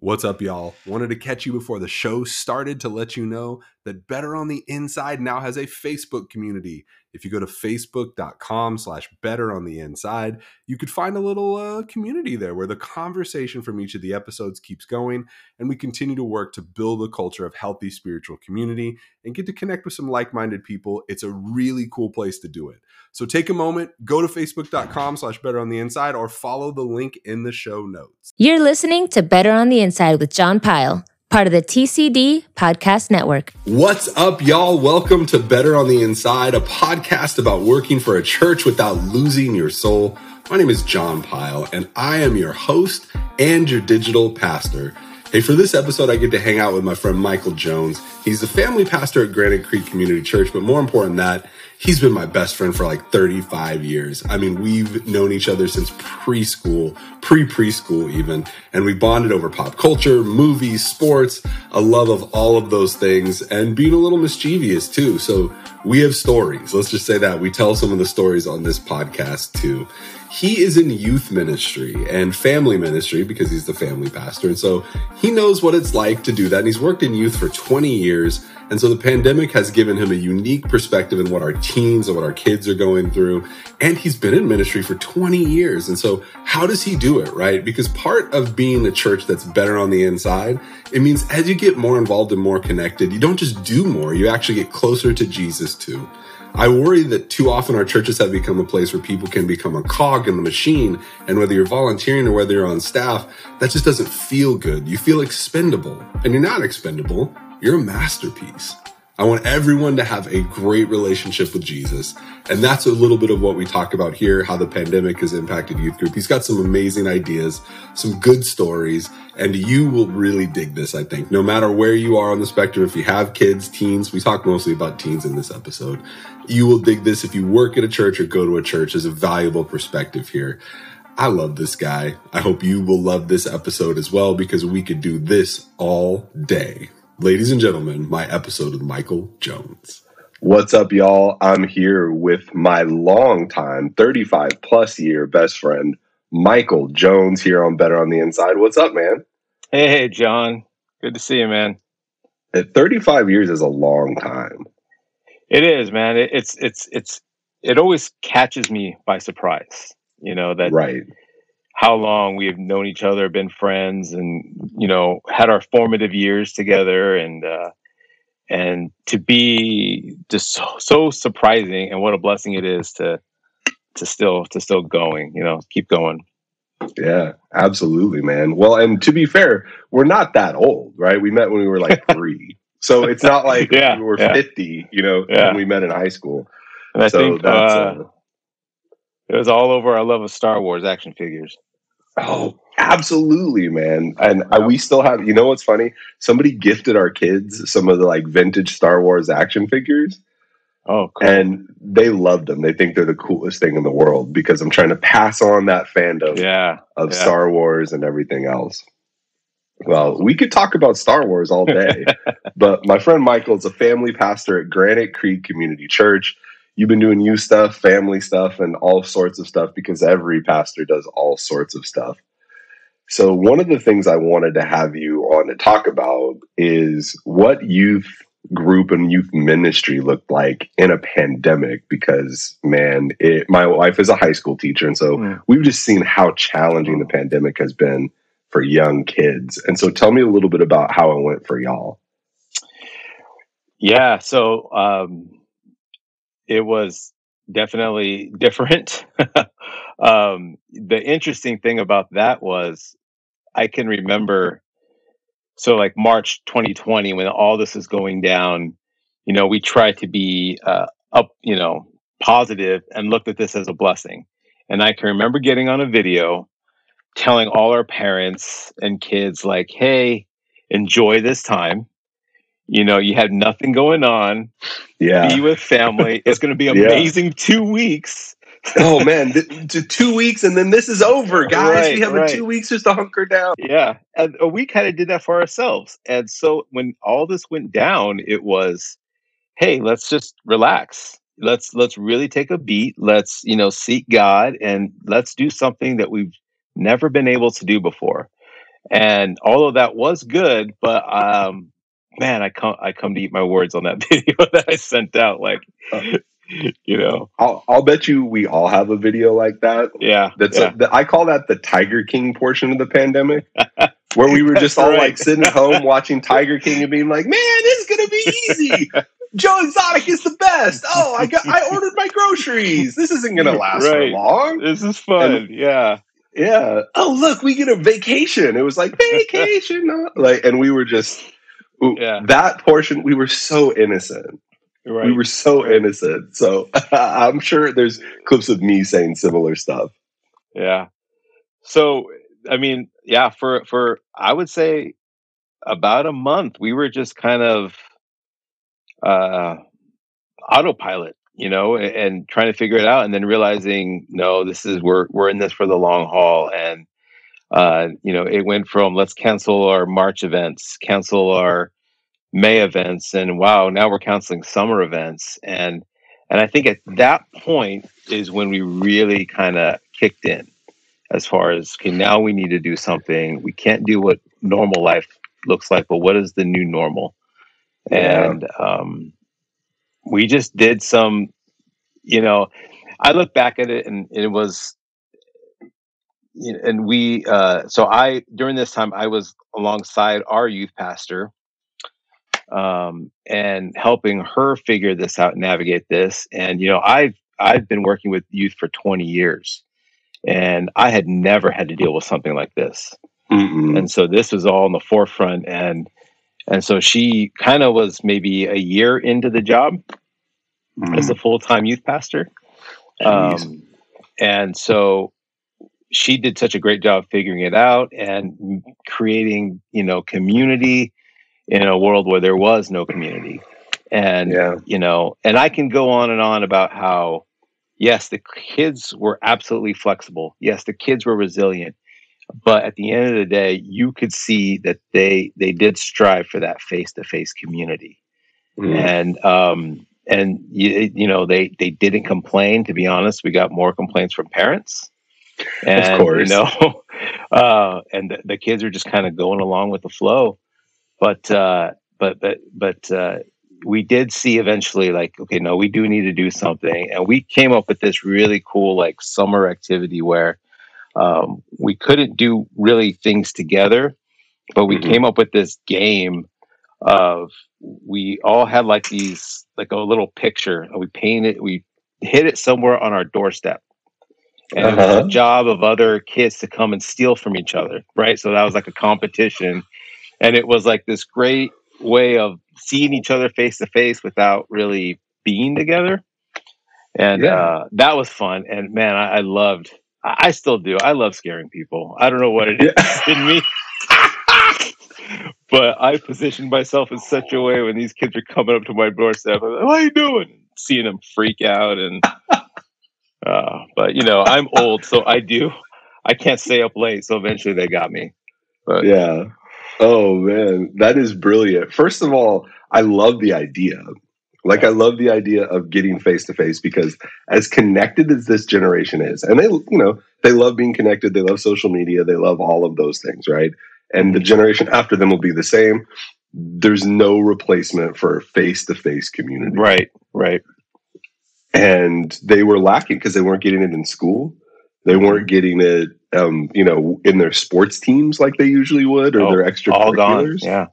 What's up, y'all? Wanted to catch you before the show started to let you know that Better on the Inside now has a Facebook community. If you go to facebook.com slash better on the inside, you could find a little uh, community there where the conversation from each of the episodes keeps going. And we continue to work to build a culture of healthy spiritual community and get to connect with some like minded people. It's a really cool place to do it. So take a moment, go to facebook.com slash better on the inside or follow the link in the show notes. You're listening to Better on the Inside with John Pyle part of the TCD Podcast Network. What's up, y'all? Welcome to Better on the Inside, a podcast about working for a church without losing your soul. My name is John Pyle, and I am your host and your digital pastor. Hey, for this episode, I get to hang out with my friend Michael Jones. He's the family pastor at Granite Creek Community Church, but more important than that, he's been my best friend for like 35 years. I mean, we've known each other since preschool, pre preschool even, and we bonded over pop culture, movies, sports, a love of all of those things, and being a little mischievous too. So we have stories. Let's just say that we tell some of the stories on this podcast too. He is in youth ministry and family ministry because he's the family pastor. And so he knows what it's like to do that. And he's worked in youth for 20 years and so the pandemic has given him a unique perspective in what our teens and what our kids are going through. And he's been in ministry for 20 years. And so how does he do it, right? Because part of being a church that's better on the inside, it means as you get more involved and more connected, you don't just do more, you actually get closer to Jesus too. I worry that too often our churches have become a place where people can become a cog in the machine. And whether you're volunteering or whether you're on staff, that just doesn't feel good. You feel expendable and you're not expendable. You're a masterpiece. I want everyone to have a great relationship with Jesus. And that's a little bit of what we talk about here, how the pandemic has impacted youth group. He's got some amazing ideas, some good stories, and you will really dig this, I think. No matter where you are on the spectrum, if you have kids, teens, we talk mostly about teens in this episode. You will dig this if you work at a church or go to a church There's a valuable perspective here. I love this guy. I hope you will love this episode as well because we could do this all day ladies and gentlemen, my episode with Michael Jones. What's up, y'all? I'm here with my longtime 35 plus year best friend, Michael Jones, here on Better on the Inside. What's up, man? Hey, hey, John. Good to see you, man. At 35 years is a long time. It is, man. It, it's it's it's it always catches me by surprise. You know that right how long we have known each other, been friends, and you know had our formative years together, and uh, and to be just so, so surprising, and what a blessing it is to to still to still going, you know, keep going. Yeah, absolutely, man. Well, and to be fair, we're not that old, right? We met when we were like three. so it's not like yeah, we were yeah. 50, you know, yeah. when we met in high school. And I so think uh, uh, it was all over our love of Star Wars action figures. Oh, absolutely, man. And uh, we still have, you know what's funny? Somebody gifted our kids some of the like vintage Star Wars action figures. Oh, cool. And they love them. They think they're the coolest thing in the world because I'm trying to pass on that fandom yeah, of yeah. Star Wars and everything else. Well, we could talk about Star Wars all day, but my friend Michael is a family pastor at Granite Creek Community Church you've been doing you stuff, family stuff, and all sorts of stuff because every pastor does all sorts of stuff. So, one of the things I wanted to have you on to talk about is what youth group and youth ministry looked like in a pandemic because, man, it, my wife is a high school teacher. And so mm. we've just seen how challenging the pandemic has been for young kids. And so, tell me a little bit about how it went for y'all. Yeah. So, um, it was definitely different. um, the interesting thing about that was I can remember, so like March 2020, when all this is going down, you know, we try to be uh, up, you know, positive and looked at this as a blessing. And I can remember getting on a video telling all our parents and kids, like, hey, enjoy this time you know, you had nothing going on. Yeah. Be with family. It's going to be amazing yeah. two weeks. oh man, th- two weeks and then this is over, guys. Right, we have right. two weeks just to hunker down. Yeah, and we kind of did that for ourselves. And so when all this went down, it was, hey, let's just relax. Let's let's really take a beat. Let's you know seek God and let's do something that we've never been able to do before. And although that was good, but um, man, I come I come to eat my words on that video that I sent out. Like, you know, I'll, I'll bet you we all have a video like that. yeah, That's yeah. A, the, I call that the Tiger King portion of the pandemic, where we were just all right. like sitting at home watching Tiger King and being like, "Man, this is gonna be easy. Joe Exotic is the best. Oh, I got I ordered my groceries. This isn't gonna last Right. for long. this is fun. yeah, Yeah. Oh, look, we get a vacation. It was like vacation, like, and we were just Yeah. that portion. We were so innocent. right. We were so Right. innocent. So I'm sure there's clips of me saying similar stuff. Yeah. So I mean, yeah, for for I would say about a month, we were just kind of uh autopilot, you know, and, and trying to figure it out and then realizing, no, this is we're we're in this for the long haul. And uh, you know, it went from let's cancel our March events, cancel our May events, and wow, now we're canceling summer events. And and I think at that point is when we really kind of kicked in as far as okay, now we need to do something. We can't do what normal life looks like, but what is the new normal? Yeah. And um, we just did some, you know, I look back at it and it was, and we, uh, so I, during this time, I was alongside our youth pastor um, and helping her figure this out, navigate this. And, you know, I've, I've been working with youth for 20 years and I had never had to deal with something like this. Mm-mm. And so this was all in the forefront and and so she kind of was maybe a year into the job as a full-time youth pastor. Um, and so she did such a great job figuring it out and creating, you know, community in a world where there was no community. And yeah. you know, and I can go on and on about how, yes, the kids were absolutely flexible. Yes, the kids were resilient, but at the end of the day, you could see that they they did strive for that face to face community, Mm. and um, and you, you know they they didn't complain. To be honest, we got more complaints from parents, and course. you know, uh, and the, the kids are just kind of going along with the flow, but uh, but but but. Uh, we did see eventually like okay no we do need to do something and we came up with this really cool like summer activity where um, we couldn't do really things together but we Mhm. came up with this game of we all had like these like a little picture and we painted we hid it somewhere on our doorstep and it was Uh-huh. the job of other kids to come and steal from each other right? So that was like a competition. And it was like this great way of seeing each other face to face without really being together. And Yeah. uh, that was fun. And man I, I loved I, I still do. I love scaring people. I don't know what it is Yeah. in me. But i positioned myself in such a way when these kids are coming up to my doorstep. I'm like, what are you doing? Seeing them freak out and uh, but you know i'm old so i do i can't stay up late so eventually they got me but Yeah. Oh man, that is brilliant. First of all, I love the idea. Like I love the idea of getting face to face because as connected as this generation is, and they you know, they love being connected, they love social media, they love all of those things, right? And the generation after them will be the same. There's no replacement for face to face community. right right and they were lacking because they weren't getting it in school. They weren't getting it, um, you know, in their sports teams like they usually would, or Oh, their extracurriculars. yeah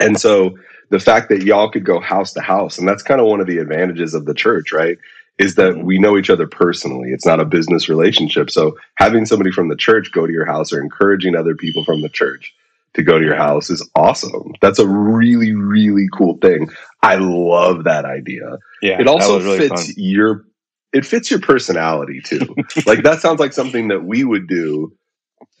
And so the fact that y'all could go house to house, and that's kind of one of the advantages of the church, right? Is that Mhm. we know each other personally. It's not a business relationship. So having somebody from the church go to your house or encouraging other people from the church to go to your house is awesome. That's a really, really cool thing. I love that idea yeah it also really fits fun. your it fits your personality too like that sounds like something that we would do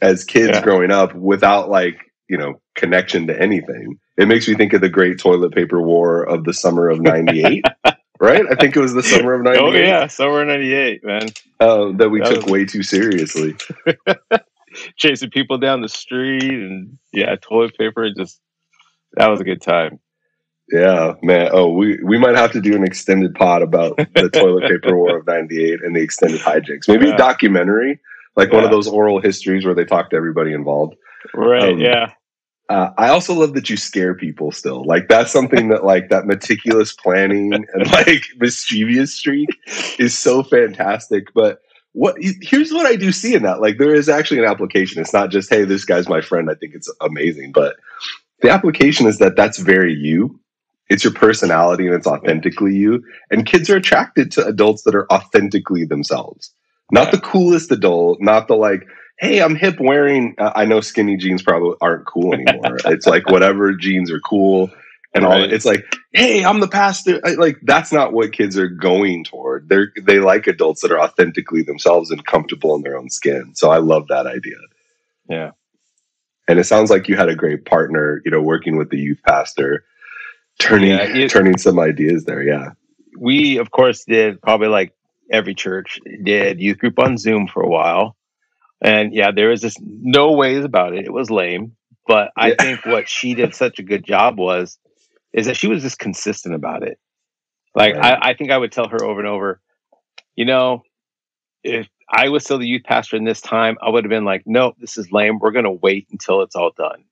as kids Yeah. growing up without like you know connection to anything it makes me think of the great toilet paper war of the summer of 98 right i think it was the summer of 98 oh yeah summer of 98 man uh, that we That took was- way too seriously chasing people down the street and yeah toilet paper just that was a good time yeah man oh we we might have to do an extended pod about the toilet paper war of 98 and the extended hijinks maybe Yeah. a documentary like one of those oral histories where they talk to everybody involved Right. Um, yeah. Uh, I also love that you scare people still. Like that's something that like that meticulous planning and like mischievous streak is so fantastic. But what here's what I do see in that. Like there is actually an application. It's not just hey, this guy's my friend. I think it's amazing, but the application is that that's very you. It's your personality and it's authentically you. And kids are attracted to adults that are authentically themselves. Not the coolest adult, not the like hey, I'm hip wearing. Uh, I know skinny jeans probably aren't cool anymore. it's like whatever jeans are cool and right. all. It's like, hey, I'm the pastor. I, like that's not what kids are going toward. They're they like adults that are authentically themselves and comfortable in their own skin. So I love that idea. Yeah. And it sounds like you had a great partner, you know, working with the youth pastor, turning yeah, it, turning some ideas there. Yeah. We of course did probably like every church did youth group on Zoom for a while. And yeah, there was just no ways about it. It was lame. But I yeah. think what she did such a good job was is that she was just consistent about it. Like right. I, I think I would tell her over and over, you know, if I was still the youth pastor in this time, I would have been like, no, this is lame. We're gonna wait until it's all done.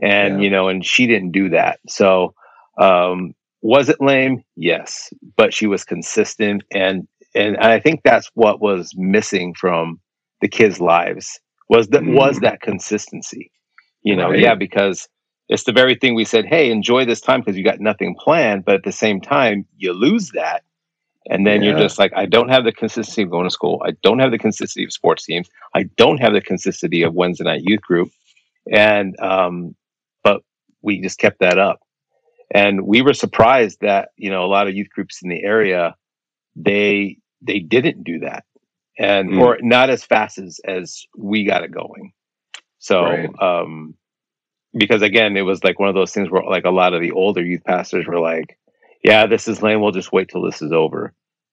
And yeah. you know, and she didn't do that. So um was it lame? Yes. But she was consistent and and I think that's what was missing from the kids' lives was that mm. was that consistency. You know, right. yeah, because it's the very thing we said, hey, enjoy this time because you got nothing planned, but at the same time, you lose that. And then yeah. you're just like, I don't have the consistency of going to school. I don't have the consistency of sports teams. I don't have the consistency of Wednesday night youth group. And um, but we just kept that up. And we were surprised that, you know, a lot of youth groups in the area, they they didn't do that and mm. or not as fast as as we got it going. So right. um because again, it was like one of those things where like a lot of the older youth pastors were like, "Yeah, this is lame. We'll just wait till this is over."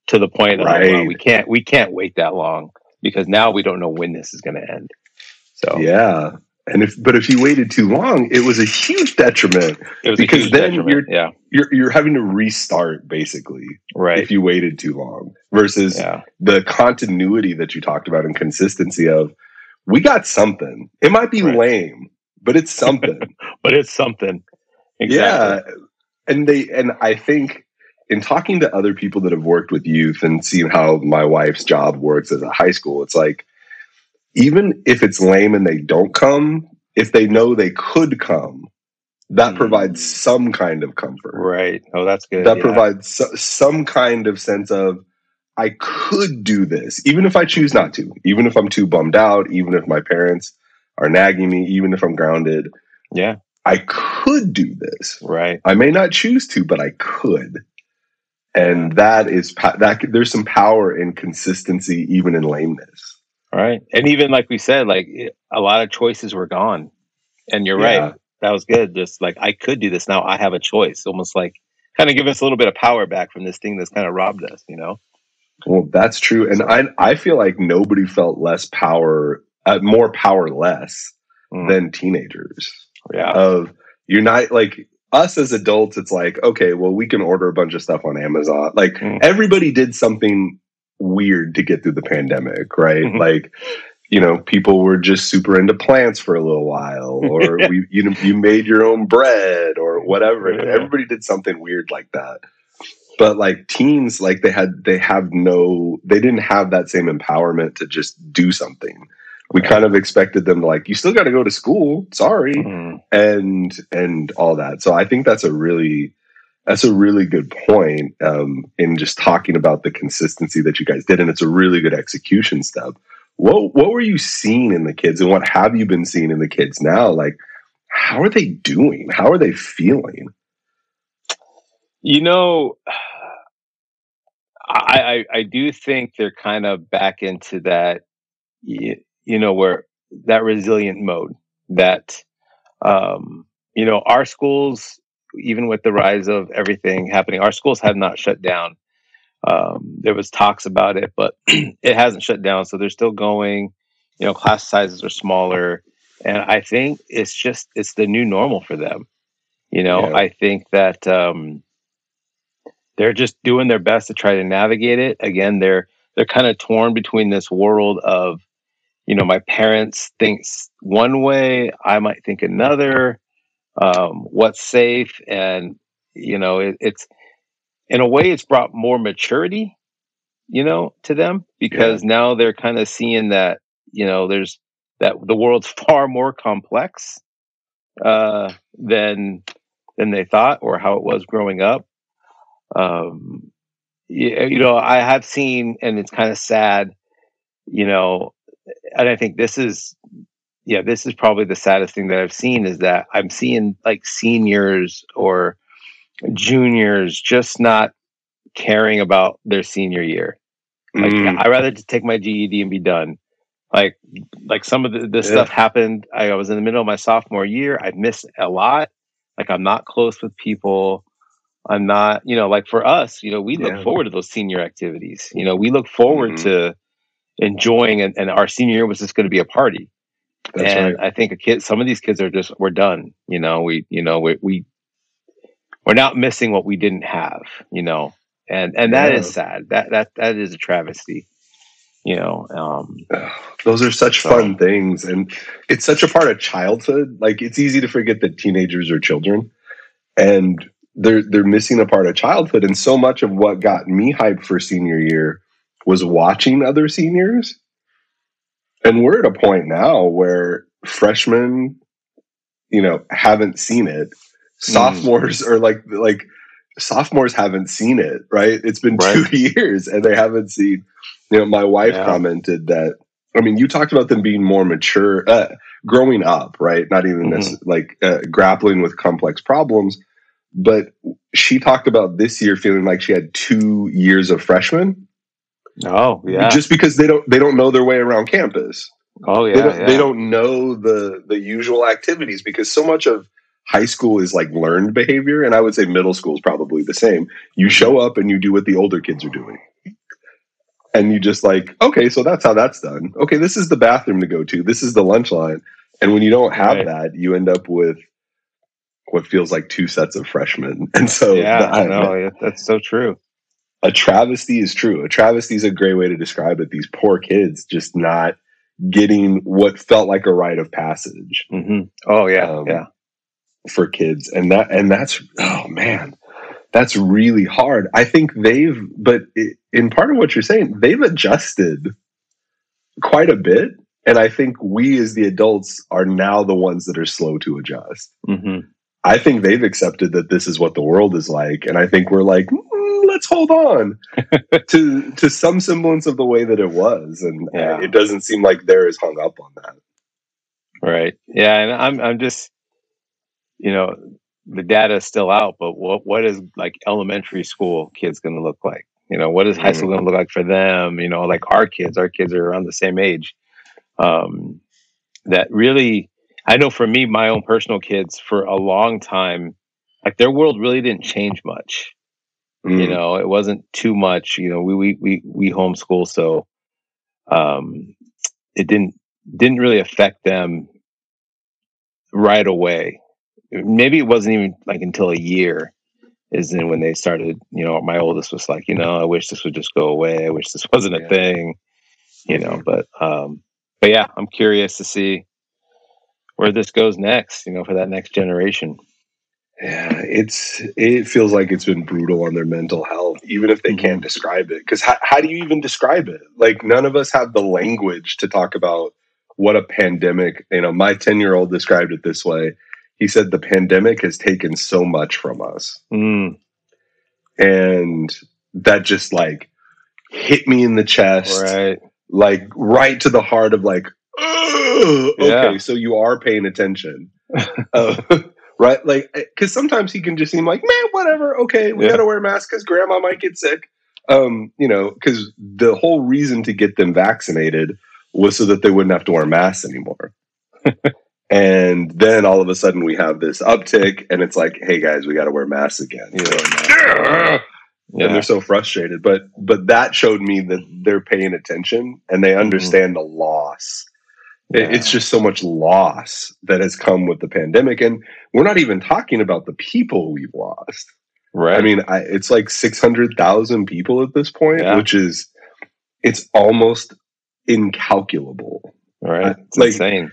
To the point of right. well, we can't we can't wait that long because now we don't know when this is going to end. So yeah, and if but if you waited too long, it was a huge detriment. because then you're yeah you're you're having to restart basically. Right. If you waited too long versus yeah. the continuity that you talked about and consistency of we got something. It might be right. lame, but it's something. but it's something. Exactly. Yeah. And they and I think in talking to other people that have worked with youth and seeing how my wife's job works as a high school, it's like even if it's lame and they don't come, if they know they could come, that mm. provides some kind of comfort. Right. Oh, that's good. That yeah. provides so, some kind of sense of, I could do this, even if I choose not to, even if I'm too bummed out, even if my parents are nagging me, even if I'm grounded. Yeah. I could do this. Right. I may not choose to, but I could. And that is that there's some power in consistency even in lameness. Right. And even like we said, like a lot of choices were gone. And you're yeah. right. That was good. Just like I could do this now. I have a choice. Almost like kind of give us a little bit of power back from this thing that's kind of robbed us, you know? Well, that's true. And I I feel like nobody felt less power, uh, more powerless mm. than teenagers. Yeah. Of you're not like us as adults, it's like, okay, well, we can order a bunch of stuff on Amazon. Like mm. everybody did something weird to get through the pandemic, right? Mm-hmm. Like, you know, people were just super into plants for a little while, or we, you know, you made your own bread or whatever. Yeah. Everybody did something weird like that. But like teens, like they had, they have no, they didn't have that same empowerment to just do something. We right. kind of expected them to like, you still got to go to school. Sorry, mm-hmm. and and all that. So I think that's a really that's a really good point um, in just talking about the consistency that you guys did, and it's a really good execution step. What what were you seeing in the kids, and what have you been seeing in the kids now? Like, how are they doing? How are they feeling? You know, I I, I do think they're kind of back into that, you, you know, where that resilient mode that, um, you know, our schools even with the rise of everything happening, our schools have not shut down. Um, there was talks about it, but it hasn't shut down. So they're still going. You know, class sizes are smaller, and I think it's just it's the new normal for them. You know, yeah. I think that um, they're just doing their best to try to navigate it. Again, they're they're kind of torn between this world of, you know, my parents thinks one way, I might think another. Um, what's safe, and you know, it, it's in a way, it's brought more maturity, you know, to them because yeah. now they're kind of seeing that you know, there's that the world's far more complex uh, than than they thought or how it was growing up. Um, you, you know, I have seen, and it's kind of sad, you know, and I think this is, yeah, this is probably the saddest thing that I've seen is that I'm seeing like seniors or juniors just not caring about their senior year. Like, mm. I'd rather just take my GED and be done like like some of the, this yeah. stuff happened I, was in the middle of my sophomore year i missed a lot like i'm not close with people i'm not you know like for us you know we look yeah. forward to those senior activities you know we look forward mm-hmm. to enjoying and, and, our senior year was just going to be a party That's and right. i think a kid some of these kids are just we're done you know we you know we, we we're not missing what we didn't have you know and and that yeah. is sad that that that is a travesty you know um, those are such so. fun things and it's such a part of childhood like it's easy to forget that teenagers are children and they're they're missing a part of childhood and so much of what got me hyped for senior year was watching other seniors and we're at a point now where freshmen you know haven't seen it hmm. sophomores mm. are like like sophomores haven't seen it right it's been right. two years and they haven't seen you know, my wife yeah. commented that. I mean, you talked about them being more mature, uh, growing up, right? Not even mm-hmm. this, like uh, grappling with complex problems. But she talked about this year feeling like she had two years of freshman. Oh, yeah. Just because they don't they don't know their way around campus. Oh yeah they don't, yeah. they don't know the the usual activities because so much of high school is like learned behavior and i would say middle school is probably the same. You mm-hmm. show up and you do what the older kids are doing. And you just like okay so that's how that's done. Okay this is the bathroom to go to. This is the lunch line. And when you don't have right. that you end up with what feels like two sets of freshmen. And so yeah i know. That's so true a travesty is true a travesty is a great way to describe it these poor kids just not getting what felt like a rite of passage mm-hmm. oh yeah um, yeah for kids and that and that's oh man that's really hard. I think they've, but in part of what you're saying, they've adjusted quite a bit. And I think we as the adults are now the ones that are slow to adjust. Mm-hmm. I think they've accepted that this is what the world is like. And I think we're like, let's hold on to, to some semblance of the way that it was. And yeah. it doesn't seem like they're as hung up on that. Right. Yeah. And I'm, I'm just, you know, the data is still out, but what what is like elementary school kids going to look like? You know, what is high school going to look like for them? You know, like our kids, our kids are around the same age. Um, that really, I know for me, my own personal kids, for a long time, like their world really didn't change much. Mm. You know, it wasn't too much. You know, we we we we homeschool, so um, it didn't didn't really affect them right away maybe it wasn't even like until a year is then when they started you know my oldest was like you know i wish this would just go away i wish this wasn't a thing you know but um but yeah i'm curious to see where this goes next you know for that next generation yeah it's it feels like it's been brutal on their mental health even if they mm-hmm. can't describe it because how, how do you even describe it like none of us have the language to talk about what a pandemic you know my 10 year old described it this way he said the pandemic has taken so much from us. Mm. And that just like hit me in the chest. Right. Like right to the heart of like, okay, yeah. so you are paying attention. uh, right? Like, because sometimes he can just seem like, man, whatever. Okay, we yeah. got to wear masks because grandma might get sick. Um, you know, because the whole reason to get them vaccinated was so that they wouldn't have to wear masks anymore. And then all of a sudden we have this uptick, and it's like, hey guys, we got to wear masks again. Yeah. And they're so frustrated. But but that showed me that they're paying attention and they mm-hmm. understand mm-hmm. the loss. Yeah. It's just so much loss that has come with the pandemic, and we're not even talking about the people we've lost. Right. I mean, I, it's like six hundred thousand people at this point, yeah. which is it's almost incalculable Right. It's like insane.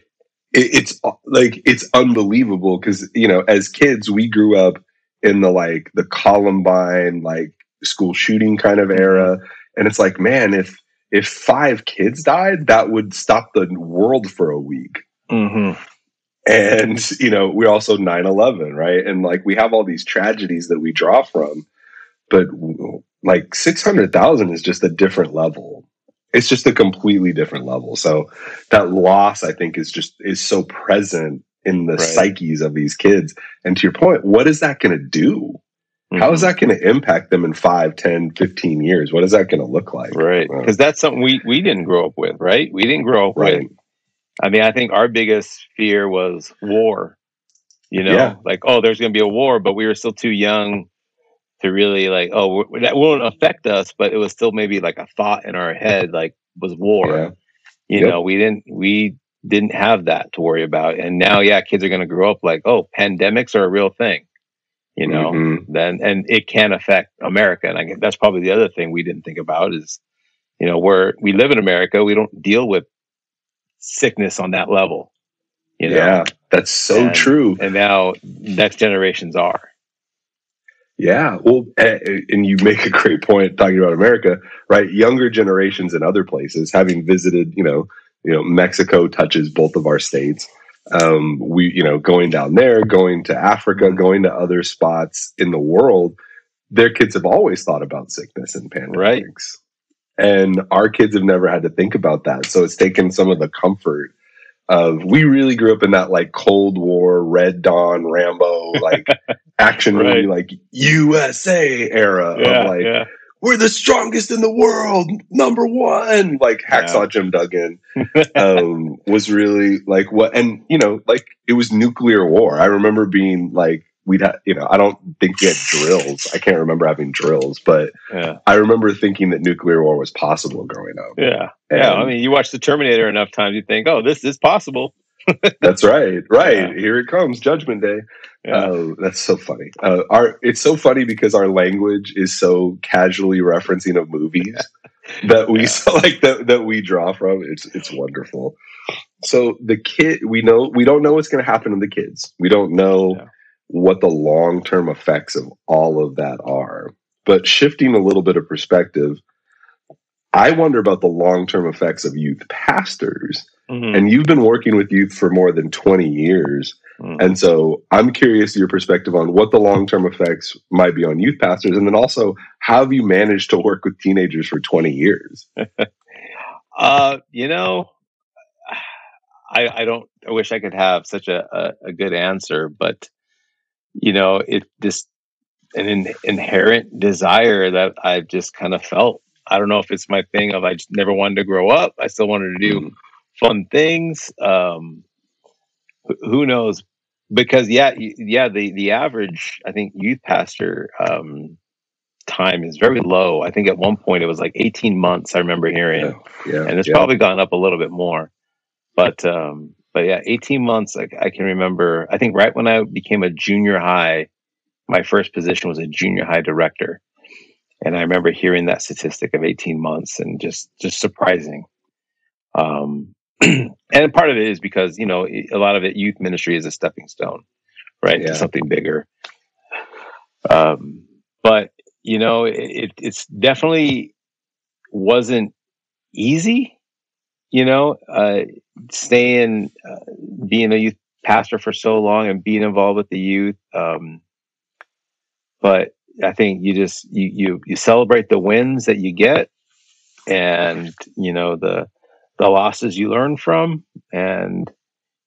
it, it's like it's unbelievable because you know as kids we grew up in the like the Columbine like school shooting kind of era, and it's like man if if five kids died that would stop the world for a week. Mm-hmm. and you know we're also 9-11 right and like we have all these tragedies that we draw from but like 600000 is just a different level it's just a completely different level so that loss i think is just is so present in the Right. psyches of these kids and to your point what is that going to do how Mm-hmm. is that going to impact them in 5 10 15 years what is that going to look like Right. Because that's something we, we didn't grow up with, right? We didn't grow up right with. I mean, I think our biggest fear was war. You know, Yeah. like, oh, there's going to be a war, but we were still too young to really like, oh, that won't affect us, but it was still maybe like a thought in our head, like, was war. Yeah. You Yep. know, we didn't, we didn't have that to worry about. And now, yeah, kids are going to grow up like, oh, pandemics are a real thing. You know, Mhm. then and it can affect America. And I guess that's probably the other thing we didn't think about is, you know, where we live in America, we don't deal with sickness on that level. You know, yeah that's so And- true and now next generations are. Yeah, well, and you make a great point talking about America, right? Younger generations in other places, having visited, you know, you know, Mexico touches both of our states. Um, we, you know, going down there, going to Africa, going to other spots in the world, their kids have always thought about sickness and pandemics, Right. and our kids have never had to think about that. So it's taken some of the comfort of we really grew up in that like Cold War, Red Dawn, Rambo, like action movie, like USA era of like yeah. We're the strongest in the world, number one. Like Hacksaw Jim Duggan um, was really like what, and you know, like it was nuclear war. I remember being like we'd have, you know, I don't think we had drills. I can't remember having drills, but yeah. I remember thinking that nuclear war was possible growing up. Yeah. Yeah. I mean, you watch the Terminator enough times, you think, oh, this is possible. That's right. Right. Yeah. Here it comes, Judgment Day. Yeah. Uh, that's so funny. Uh, our it's so funny because our language is so casually referencing of movies that we Yeah. like that that we draw from. It's it's wonderful. So the kid, we know we don't know what's going to happen to the kids. We don't know Yeah. what the long term effects of all of that are. But shifting a little bit of perspective, I wonder about the long term effects of youth pastors Mhm. and you've been working with youth for more than 20 years Mhm. and so i'm curious your perspective on what the long-term effects might be on youth pastors and then also how have you managed to work with teenagers for 20 years Uh, you know, I I don't. I wish I could have such a a, a good answer, but you know, it just an in, inherent desire that I've just kind of felt. I don't know if it's my thing of I just never wanted to grow up. I still wanted to do Mm, fun things. Um, who knows? Because yeah, yeah, the the average I think youth pastor um, time is very low. I think at one point it was like 18 months. I remember hearing yeah yeah and it's yeah. probably gone up a little bit more. But um, but yeah, eighteen months. I, I can remember. I think right when I became a junior high, my first position was a junior high director, and I remember hearing that statistic of eighteen months and just just surprising. Um, and part of it is because you know a lot of it youth ministry is a stepping stone, right, Yeah. to something bigger. Um, but you know, it, it it's definitely wasn't easy you know uh staying uh, being a youth pastor for so long and being involved with the youth um but i think you just you you you celebrate the wins that you get and you know the the losses you learn from and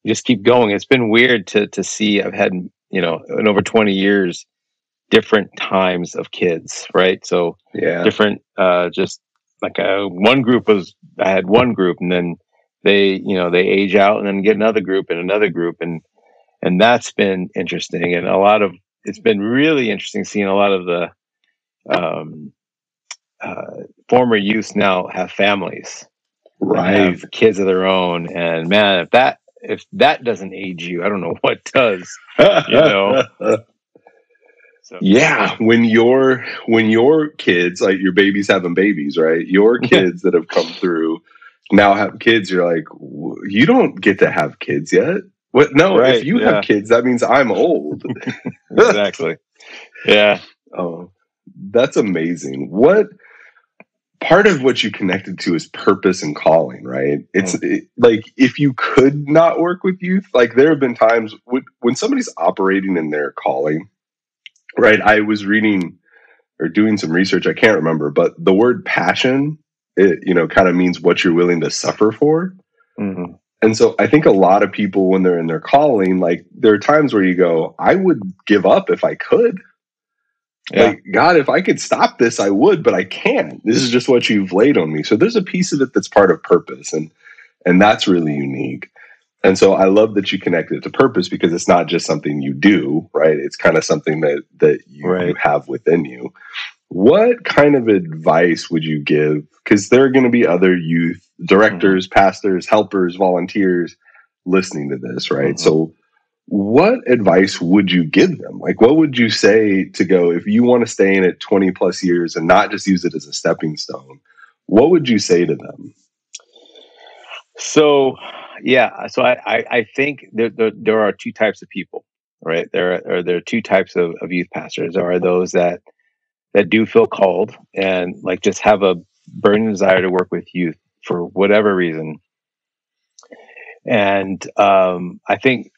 you just keep going. It's been weird to to see. I've had you know in over 20 years different times of kids right? So yeah. different uh just like uh one group was i had one group and then they you know they age out and then get another group and another group and and that's been interesting. And a lot of it's been really interesting seeing a lot of the um uh former youth now have families right have kids of their own and man if that if that doesn't age you i don't know what does you know. so yeah when your when your kids like your babies having babies right your mm-hmm. kids that have come through now have kids, you're like, you don't get to have kids yet. What? No, right, if you yeah. have kids, that means I'm old. exactly. Yeah. Oh, that's amazing. What part of what you connected to is purpose and calling, right? It's it, like if you could not work with youth, like there have been times when, when somebody's operating in their calling, right? I was reading or doing some research, I can't remember, but the word passion, it, you know, kind of means what you're willing to suffer for. Mm-hmm. And so I think a lot of people, when they're in their calling, like there are times where you go, I would give up if I could. Yeah. Like, God, if I could stop this, I would, but I can't. This is just what you've laid on me. So there's a piece of it that's part of purpose, and and that's really unique. And so I love that you connect it to purpose because it's not just something you do, right? It's kind of something that that you, right. you have within you. What kind of advice would you give? Because there are going to be other youth directors, mm-hmm. pastors, helpers, volunteers listening to this, right? Mm-hmm. So what advice would you give them? Like, what would you say to go if you want to stay in it 20 plus years and not just use it as a stepping stone? What would you say to them? So, yeah, so I, I, I think there, there, there, are two types of people, right? There are, there are two types of, of youth pastors. There are those that that do feel called and like just have a burning desire to work with youth for whatever reason. And um, I think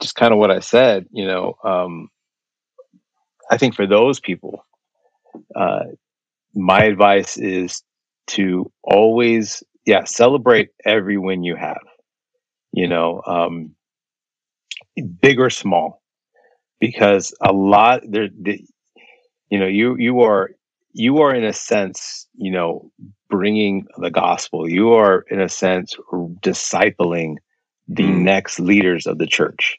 just kind of what I said, you know, um, I think for those people, uh, my advice is to always, yeah, celebrate every win you have, you know, um, big or small, because a lot there, the, you know, you you are you are in a sense, you know, bringing the gospel. You are in a sense discipling the mm. next leaders of the church.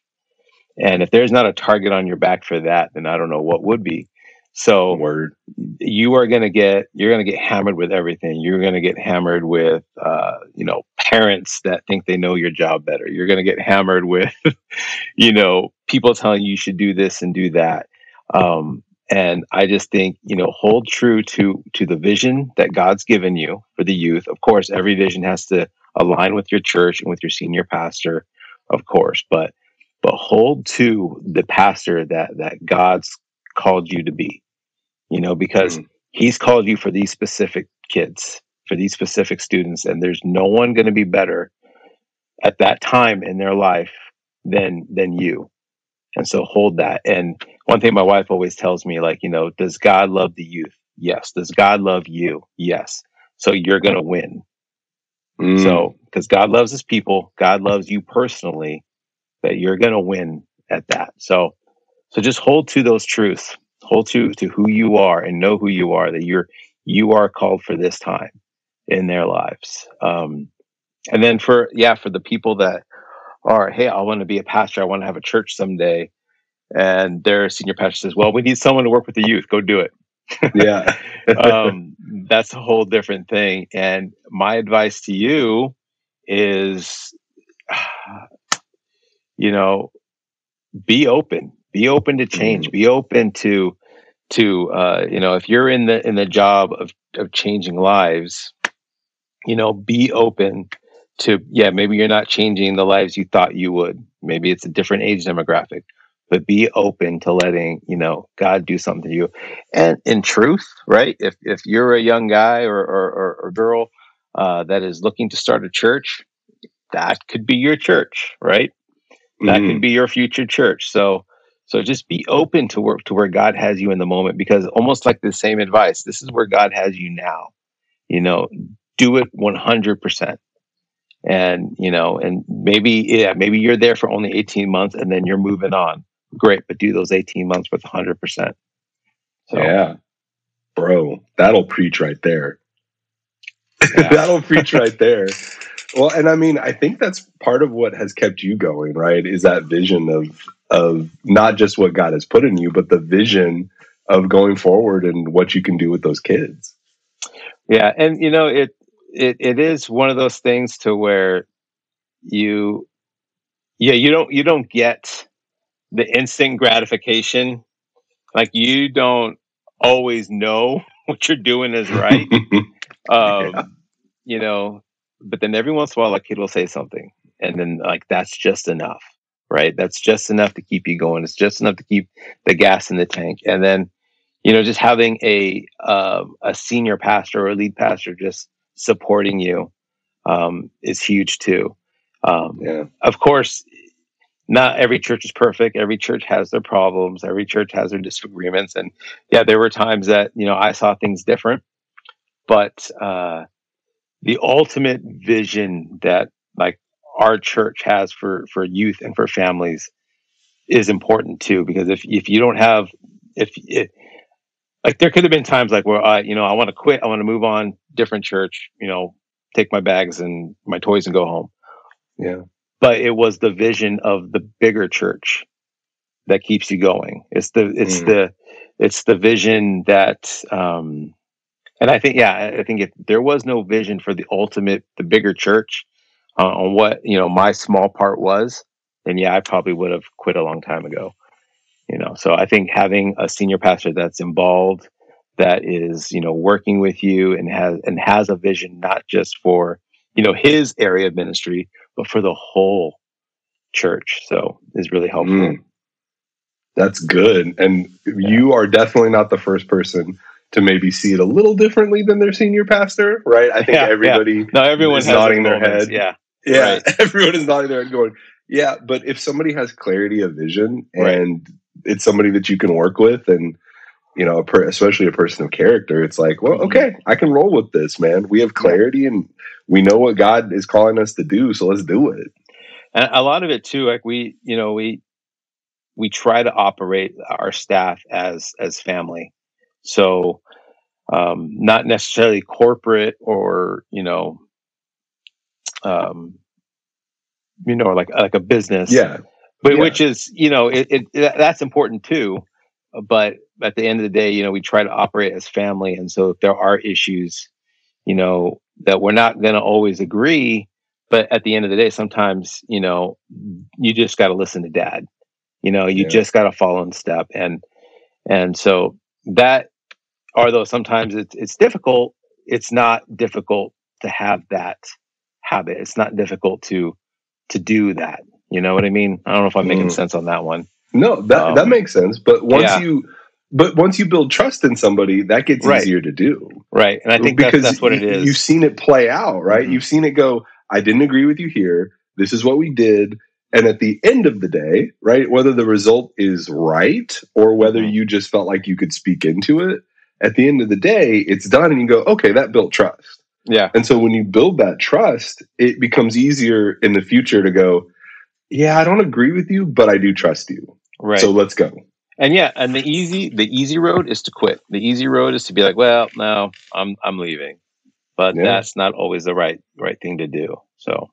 And if there's not a target on your back for that, then I don't know what would be. So Word. you are going to get you're going to get hammered with everything. You're going to get hammered with uh, you know parents that think they know your job better. You're going to get hammered with you know people telling you you should do this and do that. Um, and I just think you know hold true to to the vision that God's given you for the youth. Of course, every vision has to align with your church and with your senior pastor, of course, but but hold to the pastor that that God's called you to be. You know, because mm. he's called you for these specific kids, for these specific students and there's no one going to be better at that time in their life than than you. And so hold that. And one thing my wife always tells me like, you know, does God love the youth? Yes. Does God love you? Yes. So you're going to win Mm. So, because God loves his people, God loves you personally, that you're going to win at that. So, so just hold to those truths, hold to to who you are, and know who you are. That you're you are called for this time in their lives. Um, and then for yeah, for the people that are, hey, I want to be a pastor. I want to have a church someday. And their senior pastor says, well, we need someone to work with the youth. Go do it. Yeah. um, that's a whole different thing. And my advice to you is, you know, be open, be open to change, mm-hmm. be open to, to, uh, you know, if you're in the, in the job of, of changing lives, you know, be open to, yeah, maybe you're not changing the lives you thought you would. Maybe it's a different age demographic but be open to letting you know God do something to you. And in truth, right? If if you're a young guy or or, or girl uh, that is looking to start a church, that could be your church, right? That mm-hmm. could be your future church. So so just be open to work to where God has you in the moment, because almost like the same advice, this is where God has you now. You know, do it one hundred percent and you know and maybe yeah maybe you're there for only 18 months and then you're moving on great, but do those 18 months with 100%. So, yeah. Bro, that'll preach right there. Yeah. that'll preach right there. Well, and I mean, I think that's part of what has kept you going, right? Is that vision of of not just what God has put in you, but the vision of going forward and what you can do with those kids. Yeah, and you know, it it it is one of those things to where you yeah, you don't you don't get the instant gratification. Like you don't always know what you're doing is right. um, yeah. You know, but then every once in a while, a kid will say something, and then like that's just enough, right? That's just enough to keep you going. It's just enough to keep the gas in the tank, and then you know, just having a uh, a senior pastor or a lead pastor just supporting you um, is huge too. Um, yeah. Of course, not every church is perfect. Every church has their problems. Every church has their disagreements. And yeah, there were times that you know I saw things different, but uh, the ultimate vision that like our church has for for youth and for families is important too. Because if if you don't have if, if like there could have been times like where I, you know, I want to quit, I want to move on, different church, you know, take my bags and my toys and go home. Yeah. But it was the vision of the bigger church that keeps you going. It's the it's mm. the it's the vision that um and I think yeah, I think if there was no vision for the ultimate the bigger church uh, on what, you know, my small part was, then yeah, I probably would have quit a long time ago you know so i think having a senior pastor that's involved that is you know working with you and has and has a vision not just for you know his area of ministry but for the whole church so is really helpful mm. that's good and yeah. you are definitely not the first person to maybe see it a little differently than their senior pastor right i think yeah, everybody yeah. no everyone is nodding their head yeah yeah right. everyone is nodding their head going yeah but if somebody has clarity of vision and right it's somebody that you can work with and you know per, especially a person of character it's like well mm-hmm. okay i can roll with this man. We have clarity and we know what god is calling us to do so let's do it. And a lot of it too like we you know we we try to operate our staff as as family. So um not necessarily corporate or you know um you know like like a business yeah. but yeah. which is you know it, it, that's important too but at the end of the day you know we try to operate as family and so if there are issues you know that we're not going to always agree but at the end of the day sometimes you know you just got to listen to dad you know you yeah. just got to follow in step and and so that although sometimes it's it's difficult it's not difficult to have that habit it's not difficult to to do that you know what I mean? I don't know if I'm making mm. sense on that one. No, that um, that makes sense. But once yeah. you but once you build trust in somebody, that gets right. easier to do. Right. And I think because that's, that's what it is. You've seen it play out, right? Mm-hmm. You've seen it go, I didn't agree with you here. This is what we did. And at the end of the day, right, whether the result is right or whether mm-hmm. you just felt like you could speak into it, at the end of the day, it's done and you go, okay, that built trust. Yeah. And so when you build that trust, it becomes easier in the future to go, yeah, I don't agree with you, but I do trust you. Right. So let's go. And yeah, and the easy the easy road is to quit. The easy road is to be like, well, no, I'm I'm leaving. But yeah. that's not always the right right thing to do. So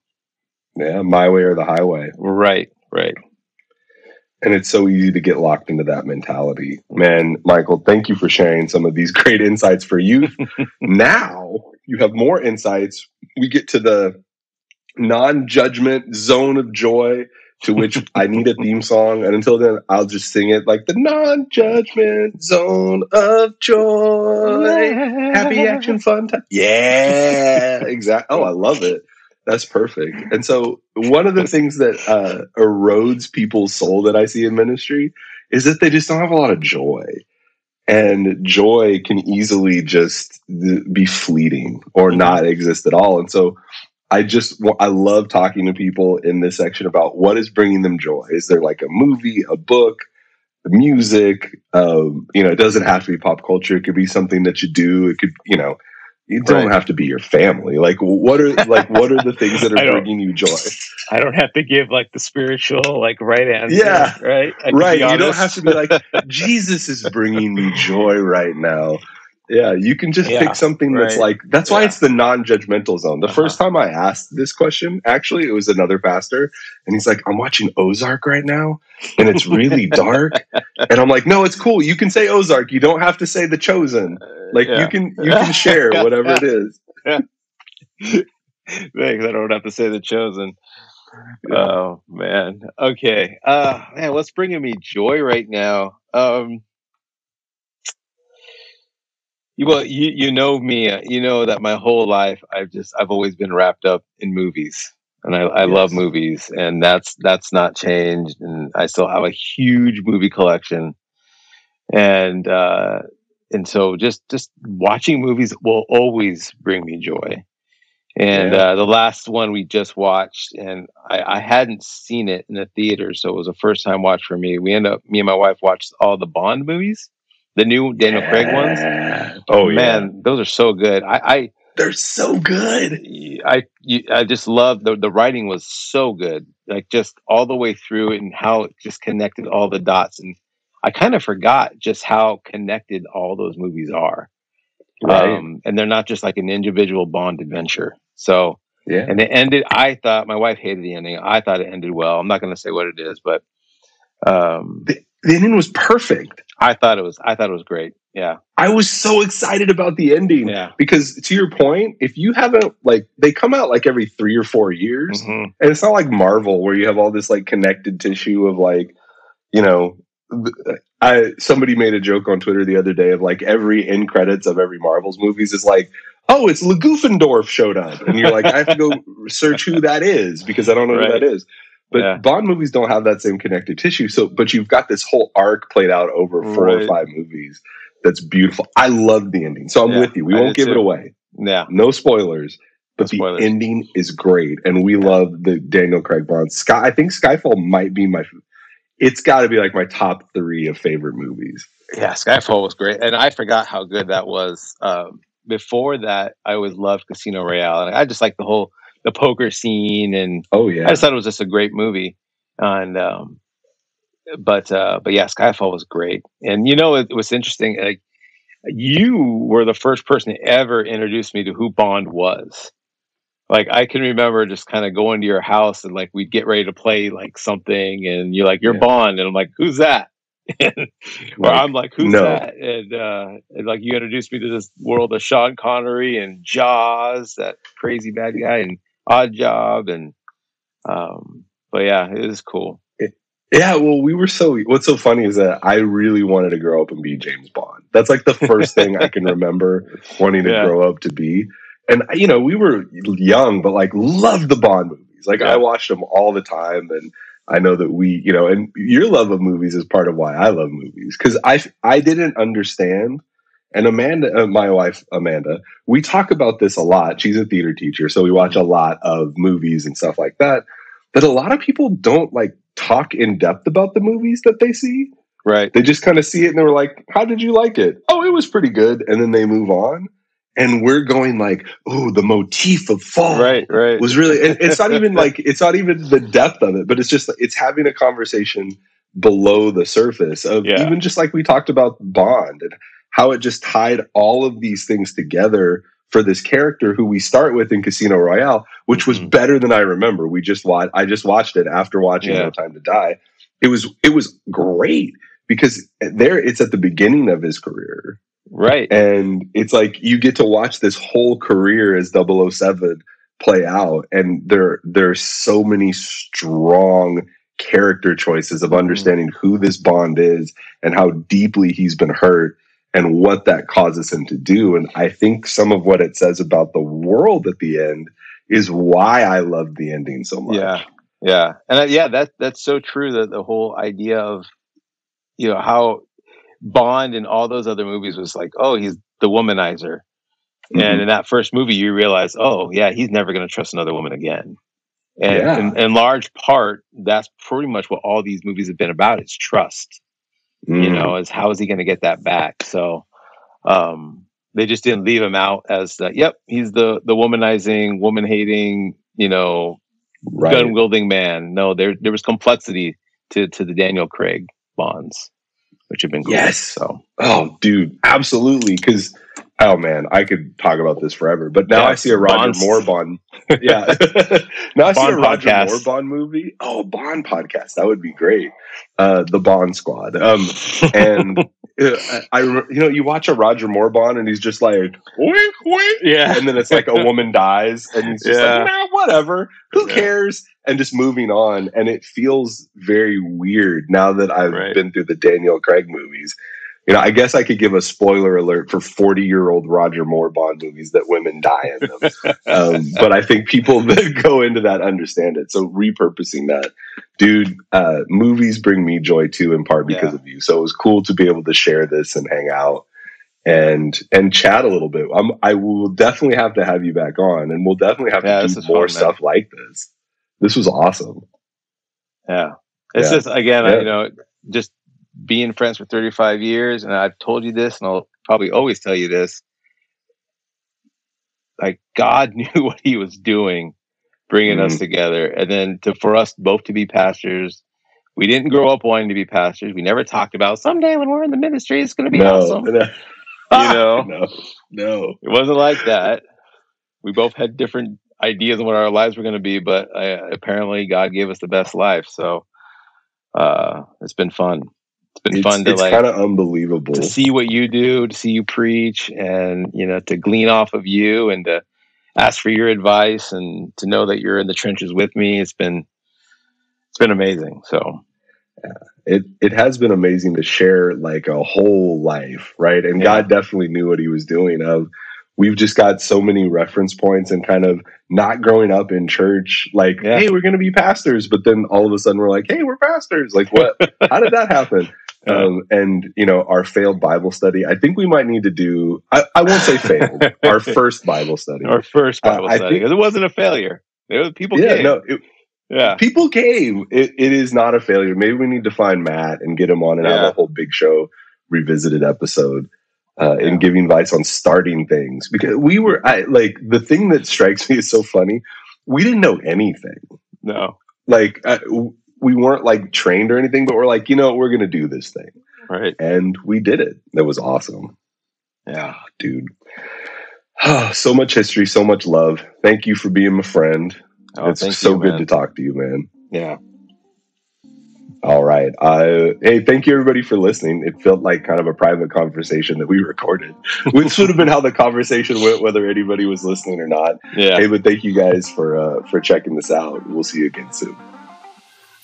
Yeah, my way or the highway. Right, right. And it's so easy to get locked into that mentality. Man, Michael, thank you for sharing some of these great insights for youth. now you have more insights. We get to the non-judgment zone of joy to which I need a theme song. And until then, I'll just sing it like the non-judgment zone of joy. Happy action fun time. Yeah, exactly. Oh, I love it. That's perfect. And so one of the things that uh, erodes people's soul that I see in ministry is that they just don't have a lot of joy. And joy can easily just be fleeting or not exist at all. And so I just I love talking to people in this section about what is bringing them joy. Is there like a movie, a book, music? Um, you know, it doesn't have to be pop culture. It could be something that you do. It could, you know, you don't right. have to be your family. Like, what are like what are the things that are bringing you joy? I don't have to give like the spiritual like right answer. Yeah, right, right. You don't have to be like Jesus is bringing me joy right now. Yeah, you can just yeah, pick something right. that's like that's why yeah. it's the non-judgmental zone. The uh-huh. first time I asked this question, actually, it was another pastor, and he's like, "I'm watching Ozark right now, and it's really dark." And I'm like, "No, it's cool. You can say Ozark. You don't have to say The Chosen. Like yeah. you can you can share whatever it is." Thanks. I don't have to say The Chosen. Oh man. Okay. Uh man, what's bringing me joy right now? Um well, you you know me. You know that my whole life I've just I've always been wrapped up in movies, and I, I love movies, and that's that's not changed. And I still have a huge movie collection, and uh, and so just just watching movies will always bring me joy. And Yeah. uh, the last one we just watched, and I, I hadn't seen it in the theater, so it was a first time watch for me. We end up, me and my wife watched all the Bond movies, the new Daniel Craig ones. Oh yeah, man, those are so good. I, they're so good. I, I, just love the the writing was so good, like just all the way through and how it just connected all the dots. And I kind of forgot just how connected all those movies are. Right. Um, and they're not just like an individual Bond adventure. So, yeah. and it ended. I thought my wife hated the ending. I thought it ended well. I'm not going to say what it is, but um, The, the ending was perfect. I thought it was. I thought it was great. Yeah, I was so excited about the ending yeah. because, to your point, if you haven't like, they come out like every three or four years, Mhm. and it's not like Marvel where you have all this like connected tissue of like, you know, I somebody made a joke on Twitter the other day of like every end credits of every Marvel's movies is like, oh, it's Lagoofendorf showed up, and you're like, I have to go search who that is because I don't know Right. who that is. But Yeah. Bond movies don't have that same connected tissue. So, but you've got this whole arc played out over four or five movies. That's beautiful. I love the ending. So I'm Yeah, with you. We I won't give it away. Yeah. No spoilers. But No spoilers. the ending is great, and we love the Daniel Craig Bond. Sky, I think Skyfall might be my. It's got to be like my top three of favorite movies. Yeah, Skyfall was great, and I forgot how good that was. Um, before that, I always loved Casino Royale, and I just like the whole the poker scene, and Oh yeah, I just thought it was just a great movie. And um, but uh, but yeah, Skyfall was great, and you know it, was interesting. Like you were the first person to ever introduce me to who Bond was. Like I can remember just kind of going to your house and like we'd get ready to play like something, and you're like, "You're Yeah. Bond," and I'm like, "Who's that?" or Like, I'm like, "Who's no. that?" And, uh, and like you introduced me to this world of Sean Connery and Jaws, that crazy bad guy, and Odd Job, and um, but yeah, it was cool. yeah. Well, we were so. What's so funny is that I really wanted to grow up and be James Bond. That's like the first thing I can remember wanting to Yeah. grow up to be. And you know, we were young, but like loved the Bond movies. Like Yeah. I watched them all the time, and I know that we, you know, and your love of movies is part of why I love movies because I I didn't understand. And Amanda, uh, my wife Amanda, we talk about this a lot. She's a theater teacher, so we watch a lot of movies and stuff like that. But a lot of people don't like talk in depth about the movies that they see. Right. They just kind of see it and they were like, "How did you like it?" "Oh, it was pretty good," and then they move on. And we're going like, "Oh, the motif of fall." Right. Right. was really and it's not even like it's not even the depth of it but it's just it's having a conversation below the surface of Yeah. even just like we talked about bond and how it just tied all of these things together for this character who we start with in casino royale which was Mhm. better than i remember we just watched i just watched it after watching Yeah. no time to die it was it was great because there it's at the beginning of his career right. and it's like you get to watch this whole career as 007 play out and there there's so many strong character choices of understanding who this bond is and how deeply he's been hurt and what that causes him to do and i think some of what it says about the world at the end is why i love the ending so much Yeah, yeah, and uh, yeah, that that's so true. That the whole idea of you know how Bond and all those other movies was like, oh, he's the womanizer, Mhm. and in that first movie, you realize, oh, yeah, he's never going to trust another woman again. And Yeah. in, in large part, that's pretty much what all these movies have been about: is trust. You Mhm. know, is how is he going to get that back? So, um, they just didn't leave him out as the, yep, he's the the womanizing, woman hating, you know, right gun wielding man. No, there there was complexity to to the Daniel Craig bonds, which have been cool. Yes. So Oh, dude, absolutely. Because oh man, I could talk about this forever. But now Yeah, I see a Roger Bonds. Moore Bond. Yeah, now I see Bond a Roger podcast. Moore Bond movie. Oh, Bond podcast. That would be great. Uh, the Bond Squad. Um, and uh, I, I, you know, you watch a Roger Moore Bond, and he's just like wink, wink, yeah, and then it's like a woman dies, and he's just Yeah. like, nah, whatever. Who Yeah. cares? And just moving on. And it feels very weird now that I've Right. been through the Daniel Craig movies. You know, I guess I could give a spoiler alert for 40 year old Roger Moore Bond movies that women die in them. um, but I think people that go into that understand it. So repurposing that, dude, uh, movies bring me joy too, in part because yeah. of you. So it was cool to be able to share this and hang out and and chat a little bit. I'm, I will definitely have to have you back on, and we'll definitely have yeah, to do more fun, stuff like this. This was awesome. Yeah, it's yeah. just again, yeah. you know, just being friends for 35 years, and I've told you this, and I'll probably always tell you this. Like God knew what He was doing, bringing mm-hmm. us together, and then to for us both to be pastors. We didn't grow up wanting to be pastors. We never talked about someday when we're in the ministry, it's going to be no, awesome. No. you know, no, no, it wasn't like that. We both had different ideas of what our lives were going to be, but uh, apparently God gave us the best life. So uh, it's been fun. It's been it's, fun to it's like kind of unbelievable to see what you do, to see you preach, and you know to glean off of you and to ask for your advice and to know that you're in the trenches with me. It's been it's been amazing. So yeah. it it has been amazing to share like a whole life, right? And yeah. God definitely knew what He was doing. Of we've just got so many reference points and kind of not growing up in church like yeah. hey we're going to be pastors. But then all of a sudden we're like hey we're pastors. Like what? How did that happen? Um, and you know our failed bible study i think we might need to do i, I won't say failed our first bible study. Our first bible uh, study. think, it wasn't a failure. Was, people yeah came. no it, yeah. people came it, it is not a failure. Maybe we need to find matt and get him on and yeah. have a whole big show revisited episode uh, yeah. and giving advice on starting things because we were I, like the thing that strikes me is so funny. We didn't know anything. No, like uh, we weren't like trained or anything, but we're like, you know, we're gonna do this thing, right? And we did it. That was awesome. Yeah, dude. so much history, so much love. Thank you for being my friend. Oh, it's so you, good to talk to you, man. Yeah. All right. Uh, hey, thank you everybody for listening. It felt like kind of a private conversation that we recorded, which would have been how the conversation went, whether anybody was listening or not. Yeah. Hey, but thank you guys for uh, for checking this out. We'll see you again soon.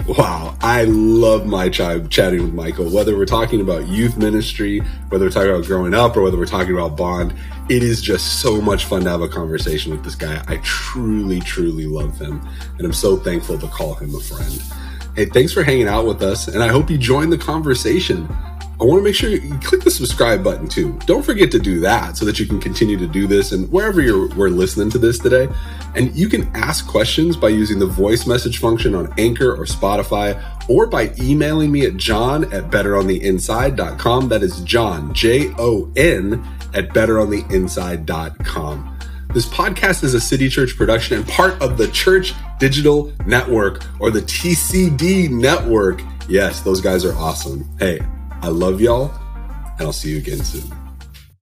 Wow, I love my time chatting with Michael. Whether we're talking about youth ministry, whether we're talking about growing up, or whether we're talking about Bond, it is just so much fun to have a conversation with this guy. I truly, truly love him, and I'm so thankful to call him a friend. Hey, thanks for hanging out with us, and I hope you join the conversation. I want to make sure you click the subscribe button too. Don't forget to do that so that you can continue to do this and wherever you're we're listening to this today. And you can ask questions by using the voice message function on Anchor or Spotify or by emailing me at john at betterontheinside.com. That is John, J O N, at betterontheinside.com. This podcast is a City Church production and part of the Church Digital Network or the TCD Network. Yes, those guys are awesome. Hey, I love y'all, and I'll see you again soon.